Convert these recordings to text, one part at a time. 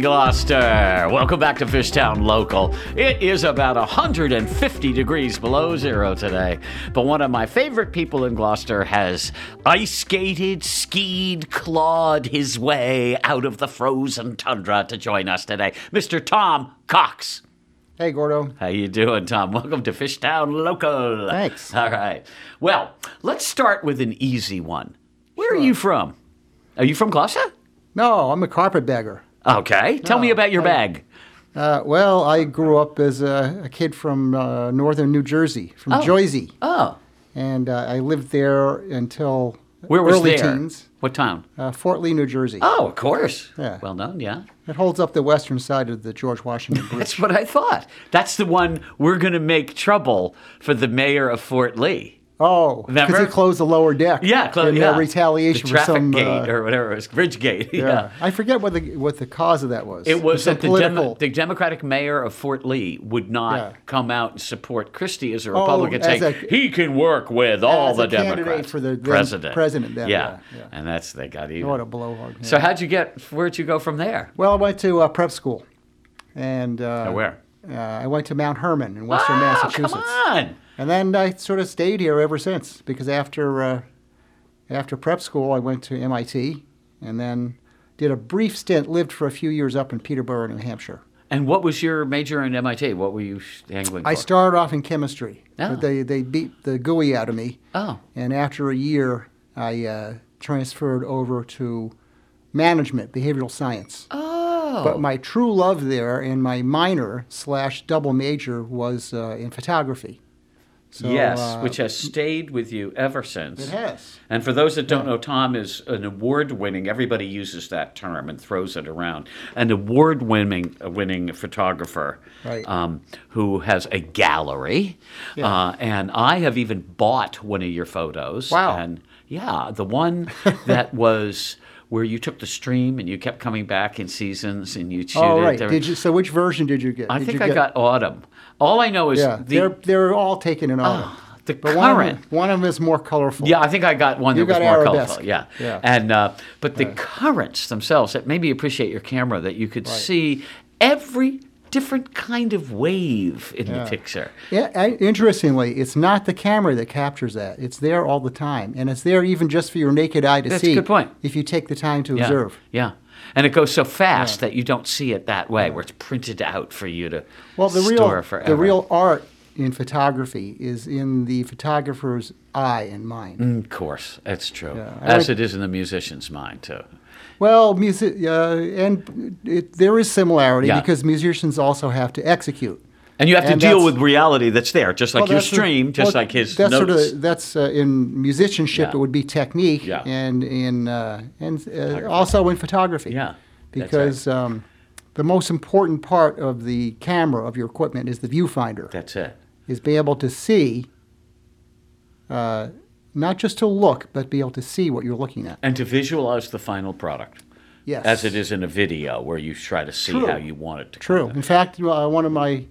Howdy, Gloucester. Welcome back to Fishtown Local. It is about 150 degrees below zero today, but one of my favorite people in Gloucester has ice skated, skied, clawed his way out of the frozen tundra to join us today, Mr. Tom Cox. Hey, Gordo. How you doing, Tom? Welcome to Fishtown Local. Thanks. All right. Well, let's start with an easy one. Where are you from? Are you from Gloucester? No, I'm a carpetbagger. Okay. Tell me about your I- bag. Uh, well, I grew up as a, a kid from uh, northern New Jersey, from Oh. Jersey, Oh, and uh, I lived there until where was early there? teens. What town? Uh, Fort Lee, New Jersey. Oh, of course. Yeah. Well known, yeah. It holds up the western side of the George Washington Bridge. That's what I thought. That's the one we're going to make trouble for the mayor of Fort Lee. Oh, because he closed the lower deck. Yeah, clo- in yeah. retaliation the for some gate uh, or whatever it was, bridge gate. Yeah. yeah. I forget what the what the cause of that was. It was some that the, Dem- the Democratic mayor of Fort Lee would not Yeah. come out and support Christie as a Oh, Republican, as saying a- he can work with all the Democrats. for the president. president then, yeah. and that's they got even. what a blowhard. So how'd you get? Where'd you go from there? Well, I went to uh, prep school, and uh, where? Uh, I went to Mount Hermon in Western Wow, Massachusetts, come on! And then I sort of stayed here ever since. Because after uh, after prep school, I went to MIT, and then did a brief stint. Lived for a few years up in Peterborough, New Hampshire. And what was your major in MIT? What were you angling for? I started off in chemistry, Oh. but they they beat the gooey out of me, oh, and after a year, I uh, transferred over to management, behavioral science. oh, But my true love there and my minor slash double major was uh, in photography. So, yes, uh, which has stayed with you ever since. it has. And for those that don't know, Tom is an award-winning. Everybody uses that term and throws it around. An award-winning, winning photographer, Right. um, who has a gallery, Yeah. uh, and I have even bought one of your photos. Wow. And yeah, the one that was where you took the stream and you kept coming back in seasons and you shoot Oh right. There- Did you? So which version did you get? I Did think I get- got autumn. All I know is Yeah, the they're they're all taken in autumn. the but one of, current. them, one of them is more colorful. Yeah, I think I got one You that was more arabesque. colorful. Yeah, Yeah. and uh, but the currents themselves that made me appreciate your camera that you could see every different kind of wave in the Yeah. picture. Yeah, I, interestingly, it's not the camera that captures that. It's there all the time, and it's there even just for your naked eye to That's a see. good point. If you take the time to Yeah, observe. yeah, and it goes so fast that you don't see it that way, where it's printed out for you to Well, the store real forever. the real art in photography is in the photographer's eye and mind. Mm, Of course, that's true. Yeah, As like- it is in the musician's mind too. Well, music, uh, and it, there is similarity Yeah. because musicians also have to execute. And you have to And deal with reality that's there, just like Well, your stream, just well, like his that's notes. Sort of, that's uh, in musicianship. Yeah. It would be technique, Yeah. and in uh, and uh, also in photography. Yeah, because um, the most important part of the camera of your equipment is the viewfinder. that's it. Is be able to see, uh, not just to look, but be able to see what you're looking at. And to visualize the final product. Yes, as it is in a video where you try to see True. how you want it to come. True. come In fact, uh, one of my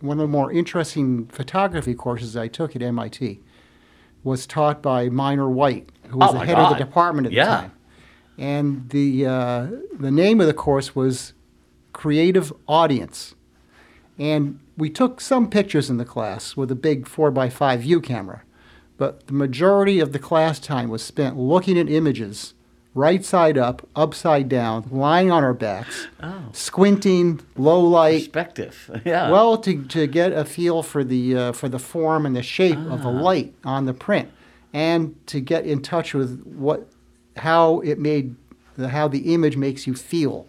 one of the more interesting photography courses I took at MIT was taught by Minor White, who was Oh, the head of the department at Yeah. the time. And the uh, the name of the course was Creative Audience. And we took some pictures in the class with a big four by five view camera, but the majority of the class time was spent looking at images right side up, upside down, lying on our backs, Oh. squinting, low light, perspective. Yeah. well, to, to get a feel for the uh, for the form and the shape of Ah. the light on the print, and to get in touch with what how it made the, how the image makes you feel.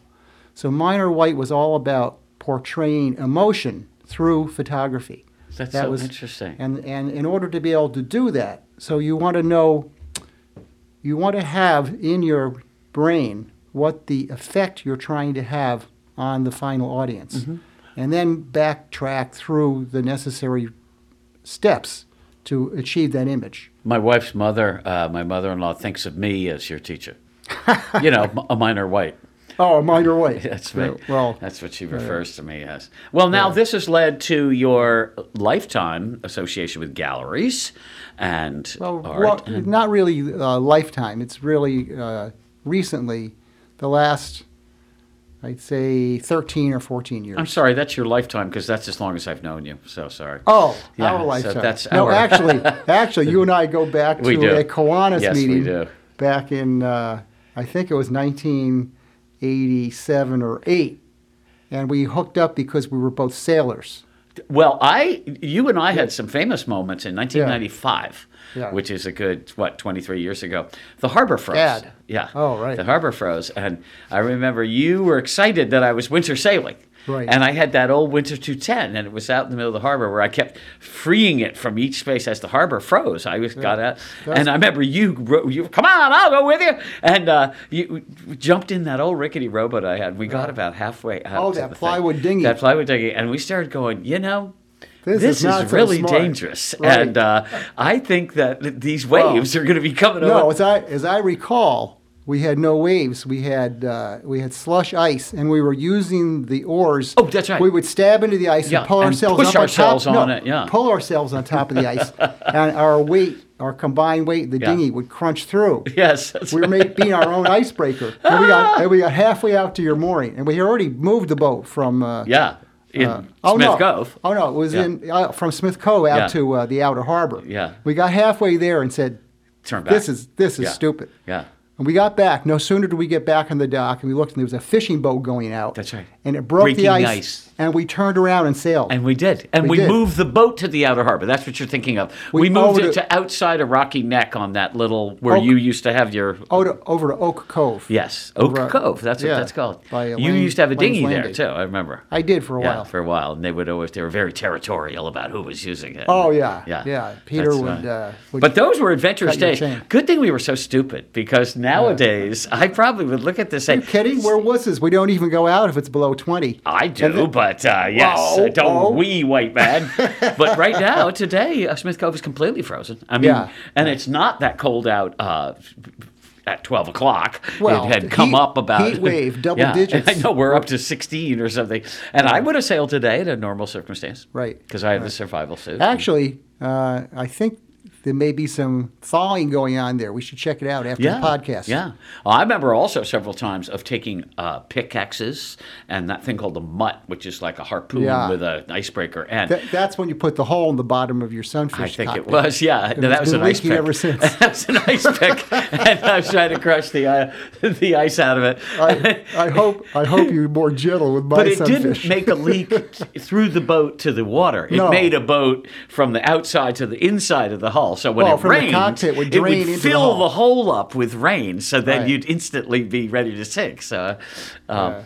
So Minor White was all about portraying emotion through photography. that's that so was- interesting. And and in order to be able to do that, so you want to know, you want to have in your brain what the effect you're trying to have on the final audience, Mm-hmm. and then backtrack through the necessary steps to achieve that image. my wife's mother, uh, my mother-in-law, thinks of me as your teacher. you know, m- a minor white. Oh, minor way. That's me. Well, that's what she refers to me as. Well, now this has led to your lifetime association with galleries and Well, art. well not really uh, lifetime. It's really uh, recently, the last I'd say 13 or 14 years. I'm sorry, that's your lifetime because that's as long as I've known you. So sorry. Oh, Yeah, our so lifetime. that's no, our- actually, actually, you and I go back to a Kiwanis Yes, meeting back in, uh, I think it was 1987 or 8. And we hooked up because we were both sailors. Well, I, you and I had some famous moments in 1995, Yeah. which is a good what 23 years ago. The harbor froze. Dad. Yeah. Oh, right. The harbor froze, and I remember you were excited that I was winter sailing. Right. And I had that old Winter 210, and it was out in the middle of the harbor where I kept freeing it from each space as the harbor froze. I was got out, That's- and I remember you, you, come on, I'll go with you, and uh, you jumped in that old rickety rowboat I had. We got about halfway out. Oh, that the thing. plywood dinghy. That plywood dinghy, and we started going. You know, This this, is is really smart. dangerous, Right. and uh, I think that these waves are going to be coming No, over. as I as I recall, we had no waves. We had uh, we had slush ice, and we were using the oars. Oh, that's right. We would stab into the ice Yeah, and pull and ourselves push up ourselves on, top, on no, it, yeah. pull ourselves on top of the ice, and our weight, our combined weight, the Yeah. dinghy would crunch through. Yes, We were right. being our own icebreaker, and we got and we got halfway out to your mooring, and we had already moved the boat from. Uh, yeah, in uh, Smith oh no! Cove. Oh no! It was Yeah. in uh, from Smith Cove out to uh, the outer harbor. Yeah. We got halfway there and said, Turn back. "This is this is stupid." Yeah. And we got back. No sooner did we get back on the dock, and we looked, and there was a fishing boat going out. That's right. And it broke Breaking the ice, ice. And we turned around and sailed. And we did. And we, We did. moved the boat to the outer harbor. That's what you're thinking of. We, We- moved it to- to outside of Rocky Neck on that little where Oak- you used to have your Oh, to, over to Oak Cove. Yes, Oak Over- Cove. That's what yeah, that's called. you Lane- used to have a dinghy there too. I remember. I did for a yeah, while. for a while, and they would always they were very territorial about who was using it. Oh, yeah, yeah, yeah. Peter would, uh, would but those were adventurous days. Good thing we were so stupid because nowadays I probably would look at this Are you kidding? Where was this? We don't even go out if it's below 20. I do, but uh, yes, Whoa, don't whoa. we, white man? but right now, today, uh, Smith Cove is completely frozen. I mean, Yeah. and it's not that cold out. Uh, at 12 o'clock, Well, it had come heat- up about heat wave, double Yeah, digits. I know we're up to 16 or something, and I would have sailed today in a normal circumstance, Right. Because I have the survival suit. Actually, uh, I think there may be some thawing going on there. We should check it out after yeah, the podcast. Yeah, I remember also several times of taking uh, pickaxes and that thing called the mutt, which is like a harpoon Yeah. with an icebreaker, and That, that's when you put the hole in the bottom of your sunfish. I think it was, yeah. No, that was an ice pick. ever since. that was an ice pick, and I was trying to crush the uh, the ice out of it. I, I hope I hope you're more gentle with my but it sunfish. didn't make a leak through the boat to the water. It No. made a boat from the outside to the inside of the hull. So when Well, it rained, cockpit would it would into the fill the hole up with rain. So then Right. you'd instantly be ready to sink. So. Um, Yeah.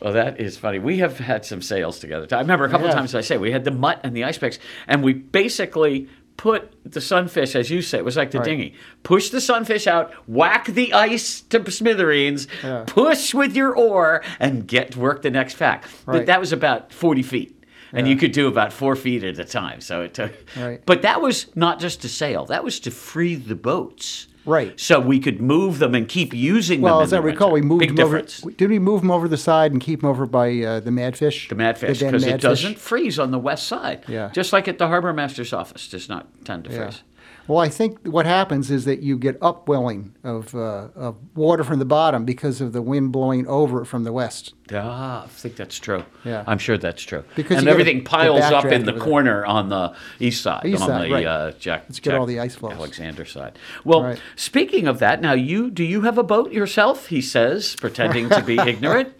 Well, that is funny. We have had some sails together. I remember a couple Yeah. times I say we had the mutt and the ice picks, and we basically put the sunfish, as you say, it was like the Right. dinghy. Push the sunfish out, whack the ice to smithereens, Yeah. push with your oar, and get work the next pack. But Right. that was about forty feet. And Yeah. you could do about four feet at a time. So it took, Right. but that was not just to sail; that was to free the boats, Right. So we could move them and keep using well, them. Well, as I recall, we moved Big them over. difference. Did we move them over the side and keep them over by uh, the madfish? The madfish, because it doesn't freeze on the west side. Yeah. Just like at the harbor master's office, does not tend to Yeah. freeze. Well, I think what happens is that you get upwelling of, uh, of water from the bottom because of the wind blowing over it from the west. Ah, I think that's true. Yeah. I'm sure that's true. Because and everything piles up in the corner on the east side, East on side, the right. uh, Jack. Let's get Jack all the ice flows. Alexander side. Well, Right. speaking of that, now you do you have a boat yourself? He says, pretending to be ignorant.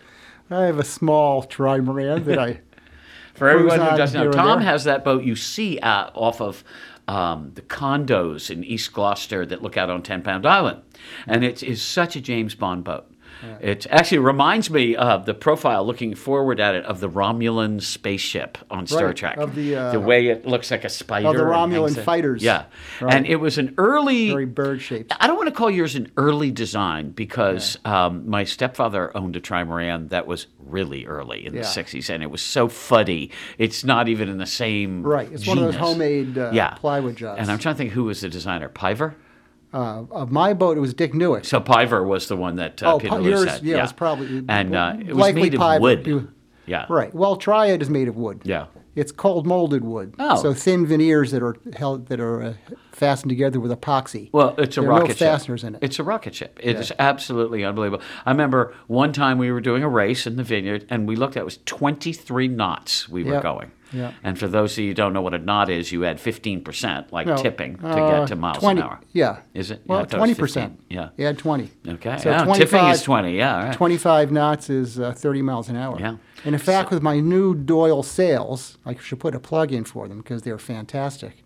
I have a small trimaran that I. For everyone who doesn't know, Tom has that boat you see uh, off of um, the condos in East Gloucester that look out on Ten Pound Island, and it is such a James Bond boat. It actually reminds me of the profile, looking forward at it, of the Romulan spaceship on Star Right, Trek. of the, uh, way it looks like a spider. Of the Romulan fighters. Yeah, Right. and it was an early Very bird shaped. I don't want to call yours an early design because um, my stepfather owned a trimaran that was really early in Yeah. the 60s and it was so fuddy. It's not even in the same Right. It's one of those homemade uh, yeah. plywood jobs. And I'm trying to think who was the designer. Piver? Uh, of my boat, it was Dick Newick. So Piver was the one that uh, Oh, Peter Lewis yours- had. yeah, it was probably- And uh, it was likely made of Piver. wood. You- yeah. Right. Well, Triad is made of wood. Yeah. It's cold molded wood. Oh. So thin veneers that are held that are uh, fastened together with epoxy. Well, it's a there rocket are no ship. fasteners in it. It's a rocket ship. It is absolutely unbelievable. I remember one time we were doing a race in the vineyard, and we looked at it was 23 knots we were Yep. going. Yep. And for those of you who don't know what a knot is, you add 15%, like No, tipping, to uh, get to miles 20, an hour. Yeah. Is it? Well, thought 20 percent. 15. Yeah. Yeah, 20. Okay. So yeah, 25, tipping is 20. Yeah. Right. 25 knots is uh, 30 miles an hour. Yeah. And in fact, with my new Doyle sails, I should put a plug in for them because they're fantastic.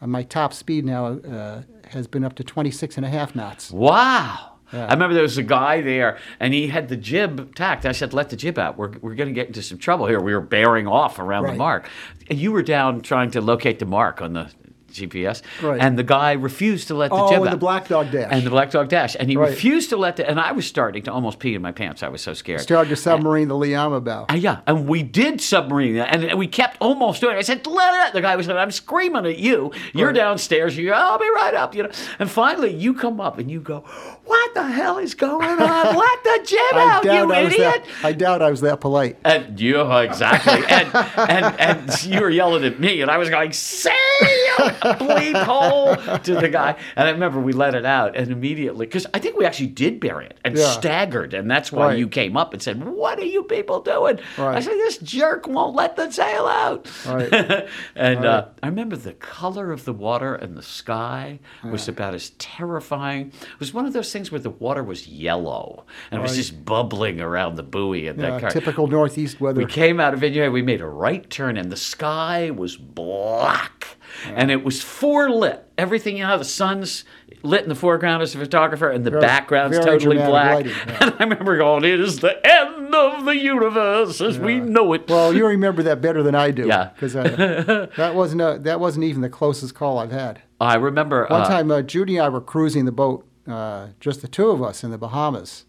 Uh, my top speed now uh, has been up to 26 and a half knots. Wow. Yeah. I remember there was a guy there, and he had the jib tacked. I said, "Let the jib out. We're, we're going to get into some trouble here." We were bearing off around the mark, and you were down trying to locate the mark on the GPS, Right. and the guy refused to let the Oh, jib and out. the black dog dash. and the black dog dash, and he Right. refused to let the. And I was starting to almost pee in my pants. I was so scared. Started to submarine the Liama bow. Uh, yeah, and we did submarine that, and we kept almost doing it. I said, "Let it!" out." The guy was saying, "I'm screaming at you. You're Right. downstairs. You, go, I'll be right up." You know, and finally you come up and you go, "What the hell is going on? Let the jib out, you I idiot!" that. I doubt I was that polite. And you exactly, and, and and you were yelling at me, and I was going, "Say you bleep hole!" to the guy. And I remember we let it out, and immediately, because I think we actually did bury it and Yeah. staggered, and that's why Right. you came up and said, "What are you people doing?" I said, "This jerk won't let the sail out." Right. and Uh, I remember the color of the water and the sky was about as terrifying. It was one of those things where the water was yellow and it was just bubbling around the buoy and that Uh, car. typical Northeast weather. We came out of Vineyard, we made a right turn, and the sky was black. And it was four lit. Everything, you know, the sun's lit in the foreground as a photographer, and the Very- background's very totally black. lighting, yeah. And I remember going, it is the end of the universe as we know it. Well, you remember that better than I do. Yeah. Because that wasn't a, that wasn't even the closest call I've had. I remember One uh, time, uh, Judy and I were cruising the boat, uh, just the two of us in the Bahamas.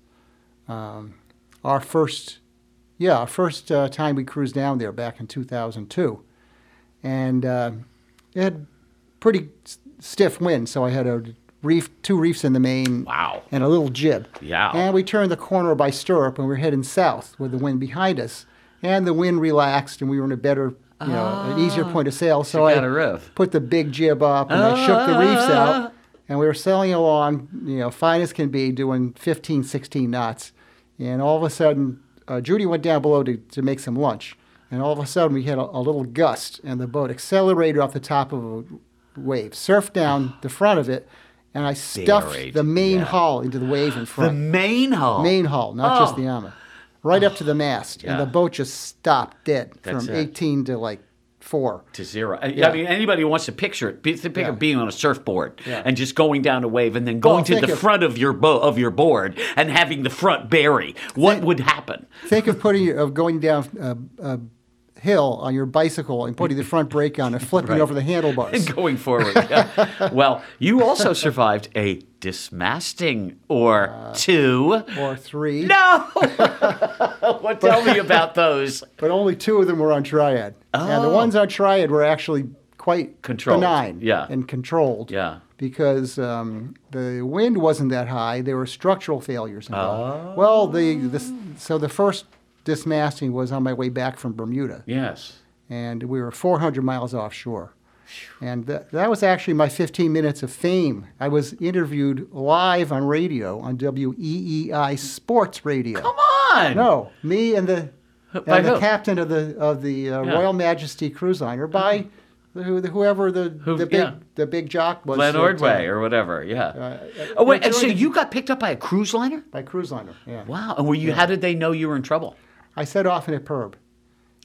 Um, our first, yeah, our first uh, time we cruised down there back in 2002, and uh, it had pretty s- stiff wind, so I had a reef, two reefs in the main, Wow. and a little jib. Yeah. And we turned the corner by Stirrup, and we were heading south with the wind behind us, and the wind relaxed, and we were in a better, you know, an easier point of sail. So I got a riff. put the big jib up and I shook the reefs Ah. out and we were sailing along, you know, fine as can be, doing 15, 16 knots. And all of a sudden, uh, Judy went down below to, to make some lunch. And all of a sudden, we had a, a little gust and the boat accelerated off the top of a wave, surfed down the front of it, and I stuffed Buried, the main yeah. hull into the wave in front. the main hull. main hull, not just Oh. the Ama. Right up to the mast. Yeah. And the boat just stopped dead That's from it. 18 to like four. to zero. I- Yeah. I mean, anybody who wants to picture it, think Yeah. of being on a surfboard Yeah. and just going down a wave and then going Well, to the of- front of your boat of your board and having the front bury. What Think- would happen? Think of putting of going down a, a hill on your bicycle and putting the front brake on and flipping Right. over the handlebars. going forward. yeah. well, you also survived a dismasting or two. or three. No. what? Tell me about those. But only two of them were on Triad. Oh. And the Oh. ones on Triad were actually quite Controlled, benign yeah. and controlled. Yeah. Because um, the wind wasn't that high. There were structural failures involved. Oh. Well, the, the so the first dismasting was on my way back from Bermuda. Yes. and we were 400 miles offshore. And that, that was actually my 15 minutes of fame. I was interviewed live on radio on WEEI Sports Radio. Come on. No, me and the By and the who? captain of the of the uh, Yeah. Royal Majesty cruise liner by who, whoever the Who- the big yeah. the big jock was. Glenn at, uh, Ordway or whatever. Yeah. uh, oh wait, so the- you got picked up by a cruise liner? by cruise liner. Yeah. Wow. And were you? How did they know you were in trouble? I set off in a perb.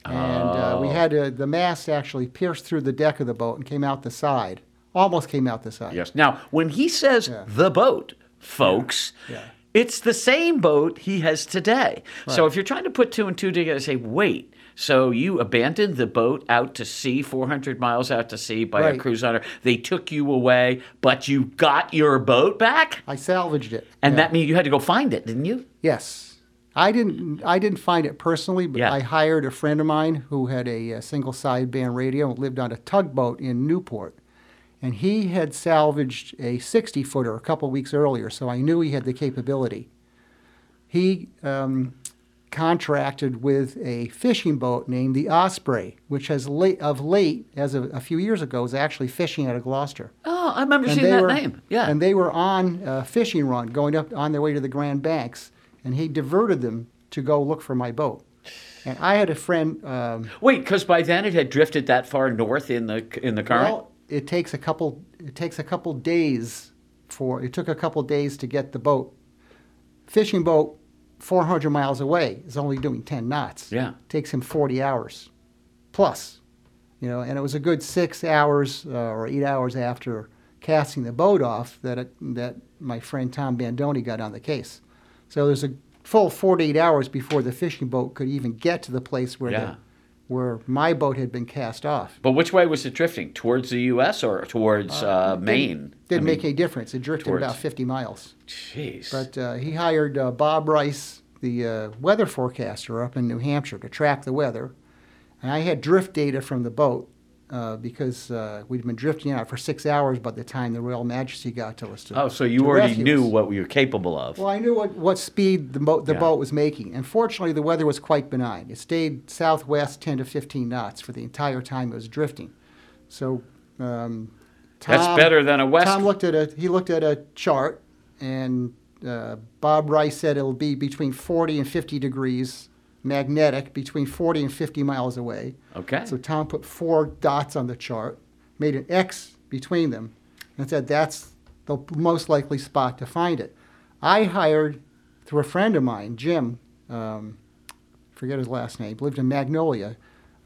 And uh, we Oh. had uh, the mast actually pierced through the deck of the boat and came out the side. Almost came out the side. Yes. Now, when he says Yeah. the boat, folks, Yeah. it's the same boat he has today. So if you're trying to put two and two together, say, wait. So you abandoned the boat out to sea, 400 miles out to sea by a cruise liner. They took you away, but you got your boat back, I salvaged it. and Yeah. that means you had to go find it, didn't you? Yes. I didn't. I didn't find it personally, but Yeah. I hired a friend of mine who had a, uh single sideband radio and lived on a tugboat in Newport, and he had salvaged a 60 footer a couple weeks earlier, so I knew he had the capability. He um, contracted with a fishing boat named the Osprey, which has late, of late, as of a few years ago, was actually fishing out of Gloucester. Oh, I remember And seeing that were, name. Yeah. And they were on a fishing run, going up on their way to the Grand Banks, and he diverted them to go look for my boat. And I had a friend. Um, Wait, because by then it had drifted that far north in the in the current. well, it takes a couple. It takes a couple days for. It took a couple days to get the boat. Fishing boat, 400 miles away, is only doing 10 knots. Yeah. it takes him 40 hours, plus. You know, and it was a good six hours uh, or eight hours after casting the boat off that it, that my friend Tom Bandoni got on the case. So there's a full 48 hours before the fishing boat could even get to the place where Yeah. the, where my boat had been cast off. But which way was it drifting? Towards the U.S. or towards uh, Maine? Didn't I make mean, any difference. It drifted towards- about 50 miles. Jeez. But uh, he hired uh, Bob Rice, the uh, weather forecaster up in New Hampshire, to track the weather. And I had drift data from the boat uh, because uh, we'd been drifting out for six hours by the time the Royal Majesty got to us. To, oh, so you already rescue knew us. what we were capable of. Well, I knew what, what speed the, boat the Yeah. boat was making. And fortunately, the weather was quite benign. It stayed southwest 10 to 15 knots for the entire time it was drifting. So um, That's Tom- better than a west. Tom looked at a he looked at a chart, and uh, Bob Rice said it'll be between 40 and 50 degrees magnetic, between 40 and 50 miles away. Okay. So Tom put four dots on the chart, made an X between them, and said that's the most likely spot to find it. I hired through a friend of mine, Jim, um, forget his last name, lived in Magnolia,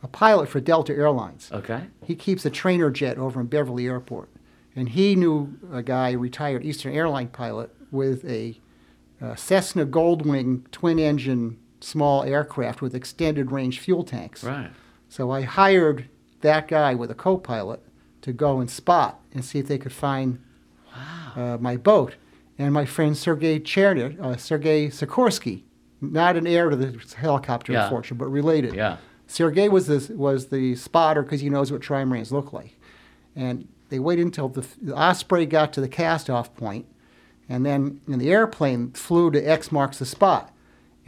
a pilot for Delta Airlines. okay. He keeps a trainer jet over in Beverly Airport. And he knew a guy, a retired Eastern Airline pilot, with a, uh Cessna Goldwing twin engine small aircraft with extended range fuel tanks. Right. So I hired that guy with a co pilot to go and spot and see if they could find uh, my boat. And my friend Sergei Cherny, uh, Sergei Sikorsky, not an heir to the helicopter, Yeah. unfortunately, but related. Yeah. Sergei was the, was the spotter because he knows what trimarans look like. And they waited until the, the Osprey got to the cast off point, and then and the airplane flew to X marks the spot.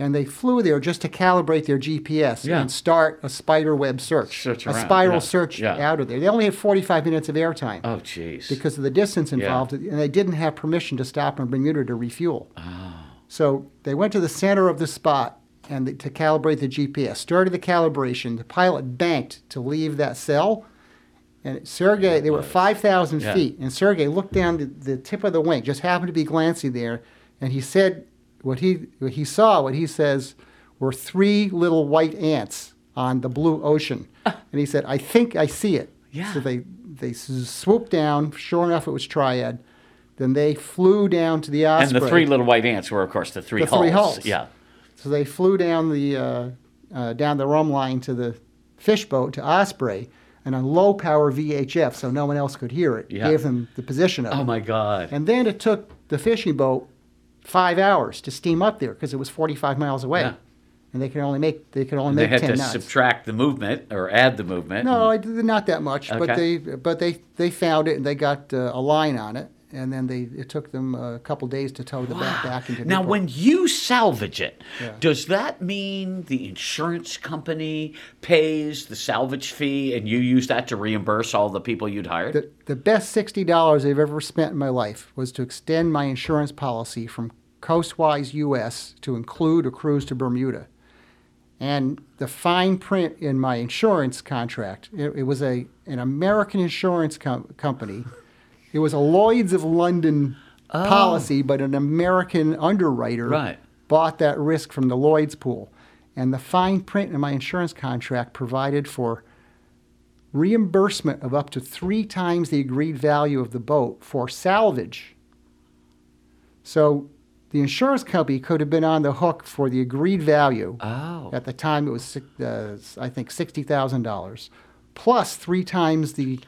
And they flew there just to calibrate their GPS Yeah. and start a spider web search, Search a spiral yeah, search yeah. out of there. They only had 45 minutes of airtime Oh, jeez. because of the distance involved, and they didn't have permission to stop in Bermuda to refuel. Oh. So they went to the center of the spot and they, to calibrate the GPS. Started the calibration. The pilot banked to leave that cell, and Sergey, they were 5,000 Yeah. feet, and Sergey looked down the, the tip of the wing, just happened to be glancing there, and he said what he what he saw. What he says were three little white ants on the blue ocean, and he said, "I think I see it." Yeah. So they they swooped down. Sure enough, it was Triad. Then they flew down to the Osprey. and the three little white ants were, of course, the three The hulls. three hulls. Yeah. So they flew down the uh, uh, down the rhumb line to the fish boat to Osprey, and on low power VHF, so no one else could hear it. Yeah. Gave them the position of Oh it. my God. And then it took the fishing boat five hours to steam up there because it was 45 miles away, Yeah. and they could only make they could only they make they had 10 to knots. subtract the movement or add the movement. No, I did not that much, okay. but they but they they found it and they got uh, a line on it, and then they it took them a couple days to tow the back back into Now, Newport. when you salvage it, Yeah. does that mean the insurance company pays the salvage fee and you use that to reimburse all the people you'd hired? The, the best sixty dollars I've ever spent in my life was to extend my insurance policy from Coastwise U.S. to include a cruise to Bermuda. And the fine print in my insurance contract, it, it was a an American insurance com- company. It was a Lloyd's of London policy, but an American underwriter Right. bought that risk from the Lloyd's pool. And the fine print in my insurance contract provided for reimbursement of up to three times the agreed value of the boat for salvage. So the insurance company could have been on the hook for the agreed value. oh. At the time, it was, uh, I think, $60,000, plus three times the.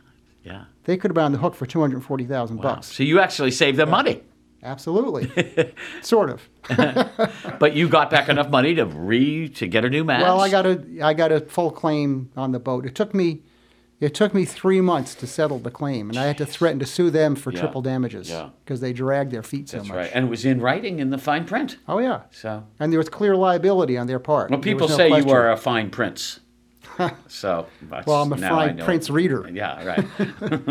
Yeah. They could have been on the hook for 240000 Wow. bucks. So you actually saved them money, Absolutely. sort of. but you got back enough money to re to get a new mast. Well, I got a I got a full claim on the boat. It took me It took me three months to settle the claim, and I had to threaten to sue them for Yeah. triple damages Yeah. because they dragged their feet so much. That's much. right. And it was in writing in the fine print. Oh yeah, So, and there was clear liability on their part. well, people no say question. you are a fine prince. so, Well, I'm a now fine prince reader. Yeah, right.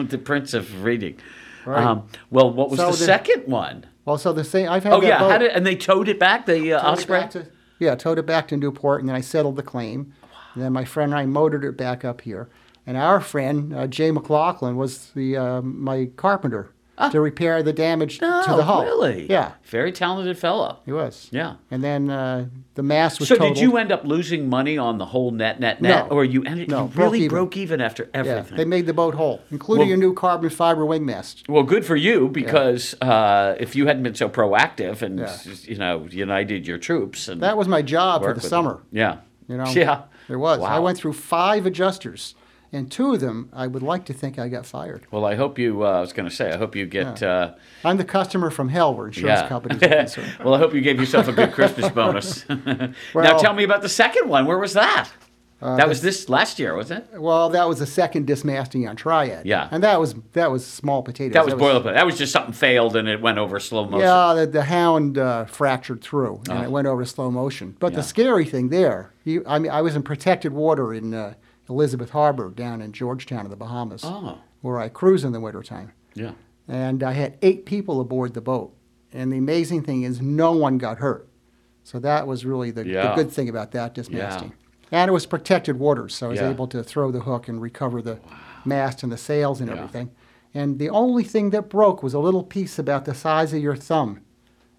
the prince of reading. Right. Um, well, what was So the the- second one? Well, so the same. I've had Oh yeah, boat. how did, and they towed it back. The uh, Osprey. back to- yeah, towed it back to Newport, and then I settled the claim. And then my friend and I motored it back up here. And our friend uh, Jay McLaughlin was the uh, my carpenter to repair the damage no, to the hull. Ah. really? Yeah, Very talented fellow. he was. Yeah. And then uh, the mast was So totaled. did you end up losing money on the whole net, net, net, No. or you ended? No, you broke really even. broke even after Yeah, everything. they made the boat whole, including Well- a new carbon fiber wing mast. Well, good for you because uh, if you hadn't been so proactive and Yeah. you know united your troops and That was my job for the summer. them. Yeah. You know, Yeah. there was. I went through five adjusters, and two of them, I would like to think I got fired. Well, I hope you. Uh, I was going to say, I hope you get. Uh, I'm the customer from hell where insurance yeah. companies are concerned. well, I hope you gave yourself a good Christmas bonus. now, tell me about the second one. Where was that? Uh, that was this last year, wasn't it? Well, that was the second dismasting on Triad. Yeah. and that was that was small potatoes. That was boilerplate. That was just something failed and it went over slow motion. Yeah, the, the hound uh, fractured through, and Oh. it went over slow motion. But Yeah. the scary thing there, you, I mean, I was in protected water in uh, Elizabeth Harbor down in Georgetown in the Bahamas, Oh, where I cruise in the wintertime. yeah. and I had eight people aboard the boat. And the amazing thing is, no one got hurt. So that was really the, Yeah. the good thing about that dismasting. And it was protected waters, so I was Yeah. able to throw the hook and recover the mast and the sails and Yeah. everything. And the only thing that broke was a little piece about the size of your thumb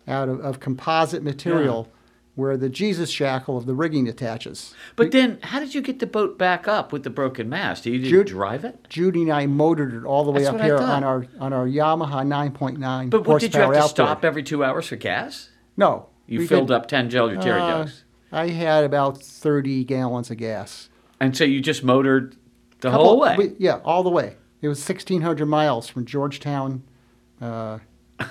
out of, of composite material where the Jesus shackle of the rigging attaches. But then, how did you get the boat back up with the broken mast? You didn't Jude- drive it? Judy and I motored it all the way That's up here on our on our Yamaha 9.9 But what, did you have to stop every two hours for gas? No. You filled did- up 10 jelly cherry Uh, jugs. I had about 30 gallons of gas. And so you just motored the Couple- whole way? we- yeah, all the way. It was 1,600 miles from Georgetown uh,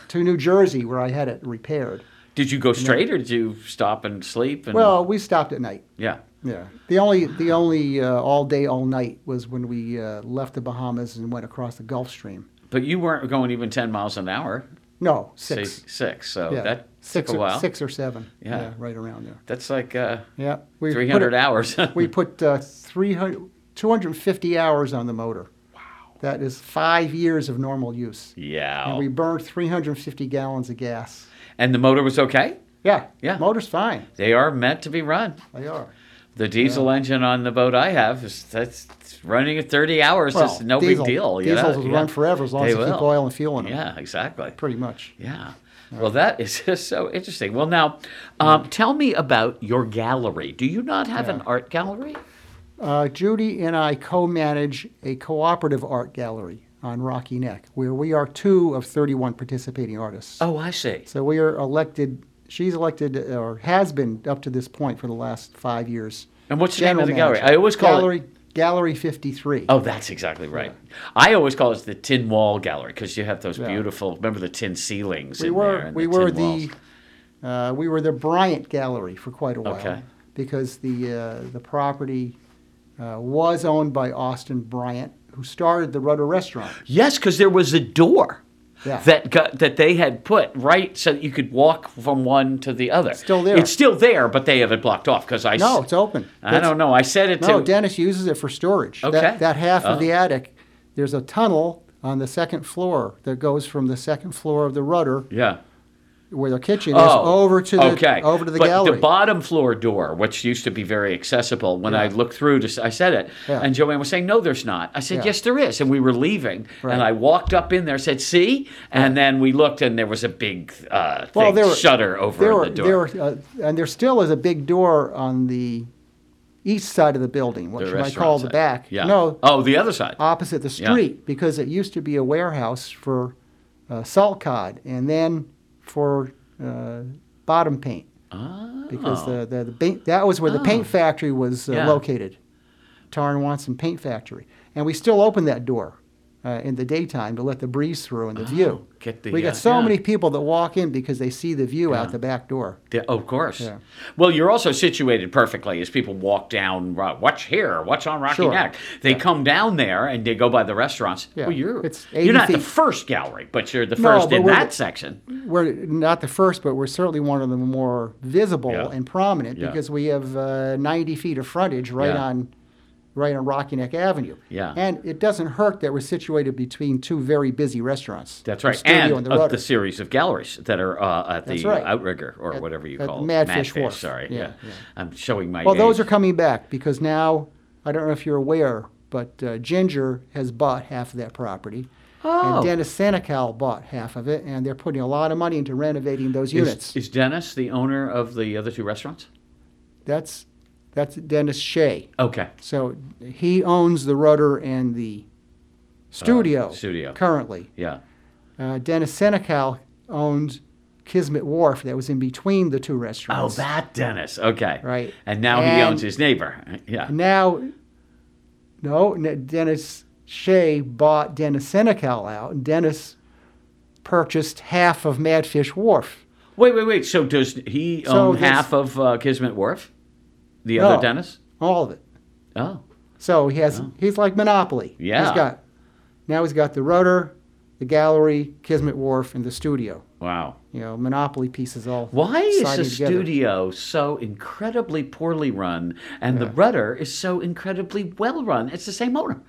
to New Jersey, where I had it repaired. Did you go straight or did you stop and sleep? And, Well, we stopped at night. yeah. Yeah. The only the only uh, all day all night was when we uh, left the Bahamas and went across the Gulf Stream. But you weren't going even 10 miles an hour. No, six. six. So yeah, that six took a or, while. six or seven. Yeah. right around there. That's like uh, Yeah, we 300 it- hours. we put uh, 300, 250 hours on the motor. Wow. That is five years of normal use. yeah. And we burned 350 gallons of gas. And the motor was okay? Yeah. Yeah. Motor's fine. They are meant to be run. They are. The diesel engine on the boat I have is that's running at 30 hours. Well, it's no diesel- big deal. Diesels will Yeah. run forever as long They as you keep oil and fuel in them. Yeah, exactly. Pretty much. Yeah. Well, that is just so interesting. Well, now, um, tell me about your gallery. Do you not have an art gallery? Uh, Judy and I co-manage a cooperative art gallery on Rocky Neck, where we are two of 31 participating artists. Oh, I see. So we are elected. She's elected, or has been up to this point for the last five years. And what's the name of the gallery? I always call gallery, it. Gallery 53. Oh, that's exactly right. I always call it the tin wall gallery because you have those Yeah. beautiful. Remember the tin ceilings we in were there and we the were the uh, we were the Bryant Gallery for quite a while Okay. because the uh, the property uh, was owned by Austin Bryant, who started the Rudder Restaurant. Yes, because there was a door Yeah. that got that they had put right so that you could walk from one to the other. Still there. It's still there, but they have it blocked off because I. No, it's open. I That's- don't know. I said it to No, to. Dennis uses it for storage. Okay. That, that half Oh. of the oh. attic, there's a tunnel on the second floor that goes from the second floor of the Rudder, yeah. Where the kitchen is, Oh, over to the okay. over to the but gallery. the bottom floor door, which used to be very accessible, when I looked through, to, I said it, Yeah. and Joanne was saying, "No, there's not." I said, Yeah. "Yes, there is," and we were leaving, Right. and I walked up in there, said, "See," and then we looked, and there was a big uh, Well, thing, there were- shutter over there the door. there were, uh, and there still is a big door on the east side of the building, what the you might restaurant call the back. Yeah. No, Oh, the other side. opposite the Yeah. street because it used to be a warehouse for uh, salt cod and then for uh, bottom paint oh. because the, the, the paint, that was where the paint factory was uh, Yeah. located. Tarr & Wonson Paint Factory. And we still open that door uh, in the daytime to let the breeze through and the view. get the, we uh, got so yeah. many people that walk in because they see the view Yeah. out the back door. Yeah, of course. Yeah. Well, you're also situated perfectly as people walk down. Uh, what's here? What's on Rocky Sure. Neck? They come down there and they go by the restaurants. Yeah. Well, you're It's you're 80 not the first gallery, but you're the first but in that the- section. We're not the first, but we're certainly one of the more visible and prominent because we have uh, 90 feet of frontage right on right on Rocky Neck Avenue. Yeah. And it doesn't hurt that we're situated between two very busy restaurants. That's right, and and, the of the series of galleries that are uh, at the right. Outrigger or At- whatever you call it. Madfish Wharf. Sorry, yeah. Yeah, yeah. I'm showing my. Well, those are coming back because now I don't know if you're aware, but uh, Ginger has bought half of that property. Oh. And Dennis Senecal bought half of it, and they're putting a lot of money into renovating those units. Is, is Dennis the owner of the other two restaurants? that's that's Dennis Shea. Okay. So he owns the Rudder and the studio, Uh, studio. currently. Yeah. Uh, Dennis Senecal owns Kismet Wharf that was in between the two Oh, restaurants. Oh, that Dennis. Okay. Right. And now he And- owns his neighbor. Yeah. Now, no, n- Dennis Shea bought Dennis Senecal out, and Dennis purchased half of Madfish Wharf. Wait, wait, wait. So does he So own this- half of uh, Kismet Wharf? The No. other Dennis? All of it. Oh. So he has he's like Monopoly. Yeah. He's got now he's got the Rudder, the gallery, Kismet Wharf, and the studio. Wow. You know, Monopoly pieces all. Why is the together. studio so incredibly poorly run and the rudder is so incredibly well run? It's the same owner.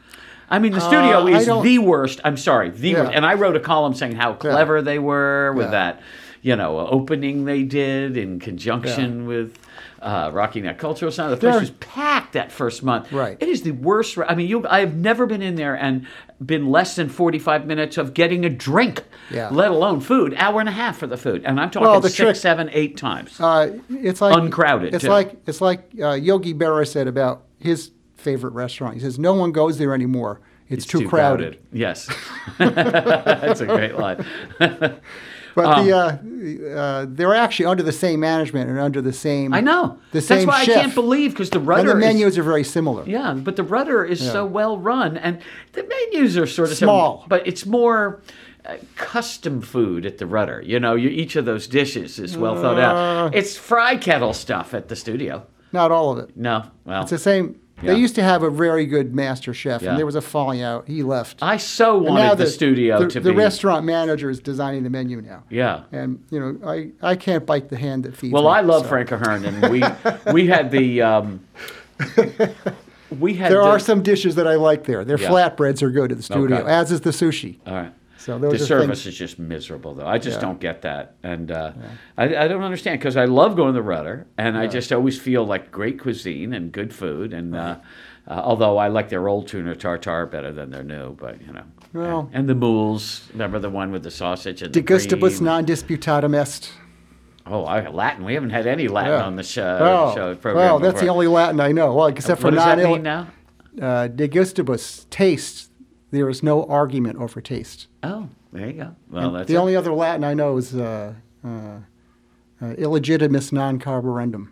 I mean, the studio Uh, is the worst. I'm sorry, the Yeah. worst. And I wrote a column saying how clever they were with Yeah. that, you know, opening they did in conjunction with uh, Rocky Neck Cultural Center. The place was packed that first month. Right. It is the worst. I mean, you. I have never been in there and been less than 45 minutes of getting a drink, Yeah. let alone food. Hour and a half for the food, and I'm talking Well, six, trick- seven, eight times. Uh, it's like Uncrowded, It's too. like it's like uh, Yogi Berra said about his favorite restaurant. He says no one goes there anymore. It's, too, crowded. Yes, that's a great line. But Um, the uh, uh, they're actually under the same management and under the same. I know. The That's same why I can't believe because the rudder. And the is- menus are very similar. Yeah, but the rudder is so well run, and the menus are sort of Small. but it's more uh, custom food at the rudder. You know, you, each of those dishes is well thought Uh. out. It's fry kettle stuff at the studio. Not all of it. No, well, It's the same. Yeah. They used to have a very good master chef, Yeah. and there was a falling out. He left. I so wanted the, studio the, to the be. rest-restaurant manager is designing the menu now. Yeah. And you know, I, I can't bite the hand that feeds Well, me. I love so. Frank Ahern, and we we had the um, we had There the, are some dishes that I like there. Their Yeah. flatbreads are good at the studio, Okay. as is the sushi. All right. So the service things. is just miserable, though. I just Yeah. don't get that, and uh, I, I don't understand because I love going to the Rudder, and I just always feel like great cuisine and good food, and uh, uh, although I like their old tuna tartare better than their new, but you know, Well- and the mules. Remember the one with the sausage and De the gustibus non disputatum est. Oh, I, Latin. We haven't had any Latin Yeah. on the show, Oh, show program. well, that's the only Latin I know. Well, except for What does that mean now? uh, de gustibus, taste. There is no argument over taste. Oh, there you go. Well, that's the it. only other Latin I know is uh, uh, uh, illegitimus non carborundum.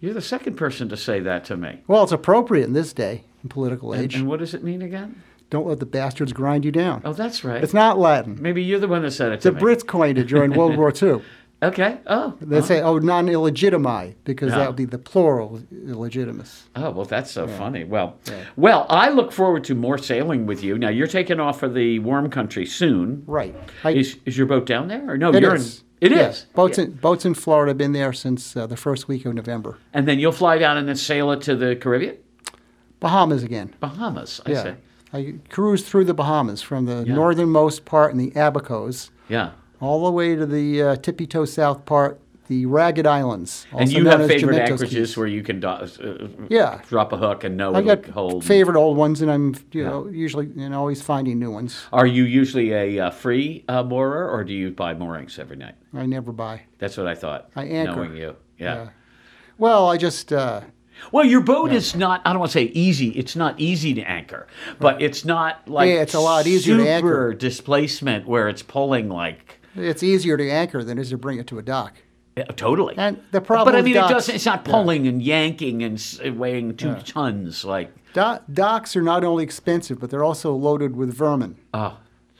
You're the second person to say that to me. Well, it's appropriate in this day, in political age. and what does it mean again? Don't let the bastards grind you down. Oh, that's right. It's not Latin. Maybe you're the one that said it to The. Brits coined it during World War II. Okay. Oh. They say, oh, non illegitimi, because Yeah. that would be the plural illegitimus. Oh well, that's so funny. Well, well, I look forward to more sailing with you. Now you're taking off for the warm country soon. Right. I, Is is your boat down there or no? it you're is. in. It is. Yeah. Boats, in, boats in Florida have been there since uh, the first week of November. And then you'll fly down and then sail it to the Caribbean, Bahamas again. Bahamas. I yeah. say. I cruised through the Bahamas from the Yeah. northernmost part in the Abacos Yeah. All the way to the uh, tippy toe south part, the Ragged Islands. And you have favorite anchorages Keys. where you can do, uh, Yeah. drop a hook and know I got hold. favorite old ones, and I'm you know usually and always finding new ones. Are you usually a uh, free uh, moorer or do you buy moorings every night? I never buy. That's what I thought. I anchor. Knowing you. Yeah. Yeah. Well, I just uh, Well, your boat is not, I don't want to say easy. It's not easy to anchor, but it's not like Yeah, it's a lot easier to super anchor. displacement where it's pulling like, it's easier to anchor than it is to bring it to a dock. Yeah, totally. And the problem but I mean, it doesn't. It's not pulling and yanking and weighing two tons. Like, Do- docks are not only expensive, but they're also loaded with vermin. oh,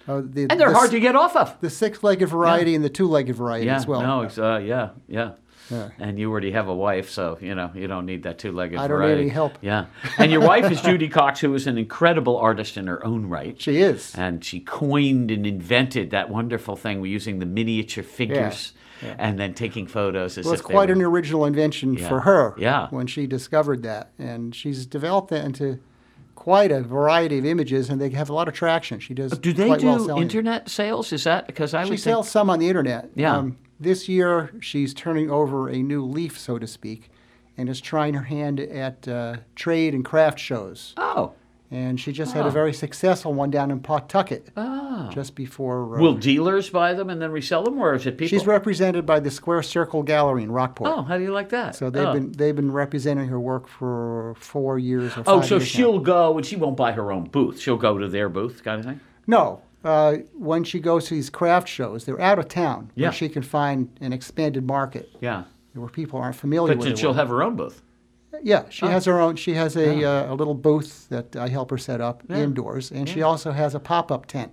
Uh, the, and they're the, hard to get off of. The six-legged variety and the two-legged variety Yeah, as well. no, uh, yeah, yeah. Yeah. And you already have a wife, so you know you don't need that two-legged I don't need any help. Yeah, and your wife is Judy Cox, who is an incredible artist in her own right. She is. and she coined and invented that wonderful thing we're using the miniature figures and then taking photos as Well, it's quite were- an original invention Yeah. for her. Yeah. When she discovered that, and she's developed that into quite a variety of images, and they have a lot of traction. She does. do they quite do well internet sales is that because i was. She would sells some on the internet. Um, Yeah. This year, she's turning over a new leaf, so to speak, and is trying her hand at uh, trade and craft shows. oh And she just had Oh. a very successful one down in Pawtucket oh just before. Uh, will dealers buy them and then resell them or is it people she's represented by the Square Circle Gallery in Rockport. oh how do you like that So they've oh. been they've been representing her work for four years or five oh so years now. she'll go and she won't buy her own booth she'll go to their booth kind of thing No, uh, when she goes to these craft shows, they're out of town Yeah. where she can find an expanded market yeah where people aren't familiar but with her she'll have her own booth Yeah, she Oh. has her own. She has a uh, a little booth that I help her set up Yeah. indoors, and she also has a pop up tent.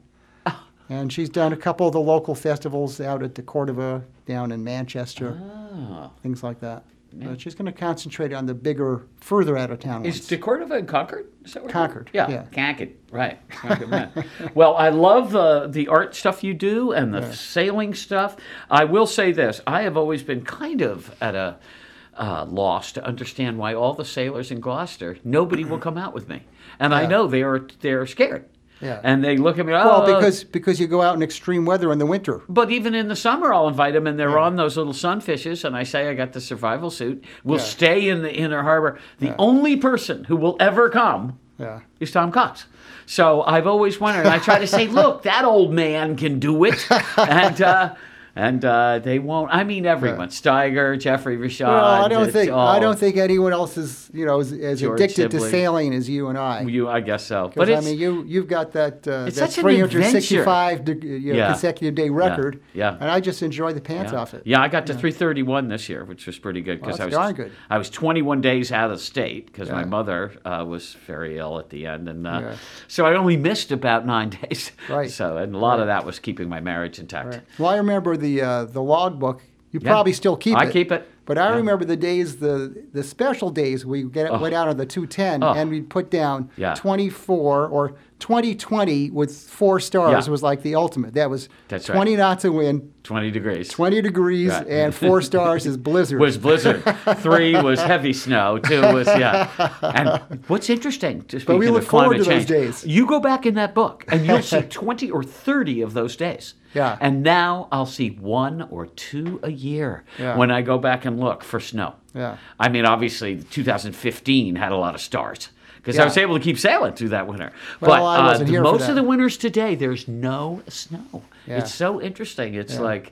And she's done a couple of the local festivals out at the Cordova down in Manchester, oh things like that. But she's going to concentrate on the bigger, further out of town Is ones. DeCordova in Concord? Is that where Concord, Yeah, yeah. Concord, right. Concord, well, I love uh, the art stuff you do and the sailing stuff. I will say this I have always been kind of at a uh, loss to understand why all the sailors in Gloucester, nobody will come out with me. And I know they are they're scared. Yeah. And they look at me, oh, well, because because you go out in extreme weather in the winter. but even in the summer, I'll invite them, and they're on those little sunfishes, and I say I got the survival suit. We'll Yeah. stay in the inner harbor. The only person who will ever come Yeah. is Tom Cox. So I've always wondered. I try to say, look, that old man can do it, and uh, and uh, they won't. I mean, everyone: Steiger, Jeffrey Rashad. Well, I don't think I don't think anyone else is you know as, as addicted to Sibley. sailing as you and I. You, I guess so. But I mean, you you've got that uh, that such an 365 de- you know, Yeah. consecutive day record. yeah. And I just enjoy the pants yeah. off it. Yeah, I got to 331 this year, which was pretty good because Well, I was darn good. I was 21 days out of state because my mother uh, was very ill at the end, and uh, Yeah. so I only missed about nine days. Right. So and a lot of that was keeping my marriage intact. Right. Well, I remember the uh, the logbook. You Yeah. probably still keep I it. keep it. But I Yeah. remember the days, the the special days, we get, went out on the 210 Oh. and we'd put down Yeah. 24 or 2020 with four stars Yeah. was like the ultimate. That was That's right. 20 knots of wind, 20 degrees. 20 degrees, Right. and four stars is blizzard. was blizzard. Three was heavy snow. Two was yeah. And what's interesting, just But we look forward to those days. you go back in that book and you'll see twenty or thirty of those days. Yeah. And now I'll see one or two a year Yeah. when I go back and look for snow. Yeah. I mean, obviously, 2015 had a lot of stars. Because I was able to keep sailing through that winter. Well, but uh, wasn't the- here for most of the winters today, there's no snow. Yeah. It's so interesting. It's like,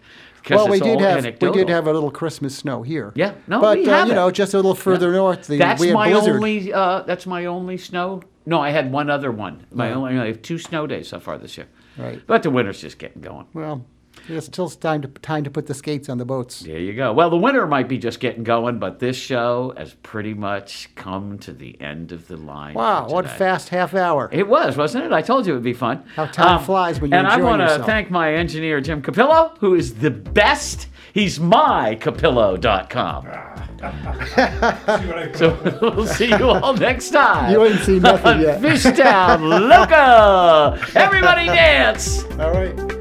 well, we did have we did have a little Christmas snow here. Yeah, no, but we uh, have you it. know, just a little further north, the, That's my blizzard. only. Uh, that's my only snow. No, I had one other one. My Yeah. only. I have two snow days so far this year. Right. But the winter's just getting going. Well, it's still time to time to put the skates on the boats. There you go. Well, the winter might be just getting going, but this show has pretty much come to the end of the line. Wow, what today. fast half hour! It was, wasn't it? I told you it would be fun. Um, How time flies when you're And I want to thank my engineer, Jim Capillo, who is the best. He's mycapillo.com. See what So we'll see you all next time. You ain't seen nothing on yet. Fishtown Loco. Everybody dance. All right.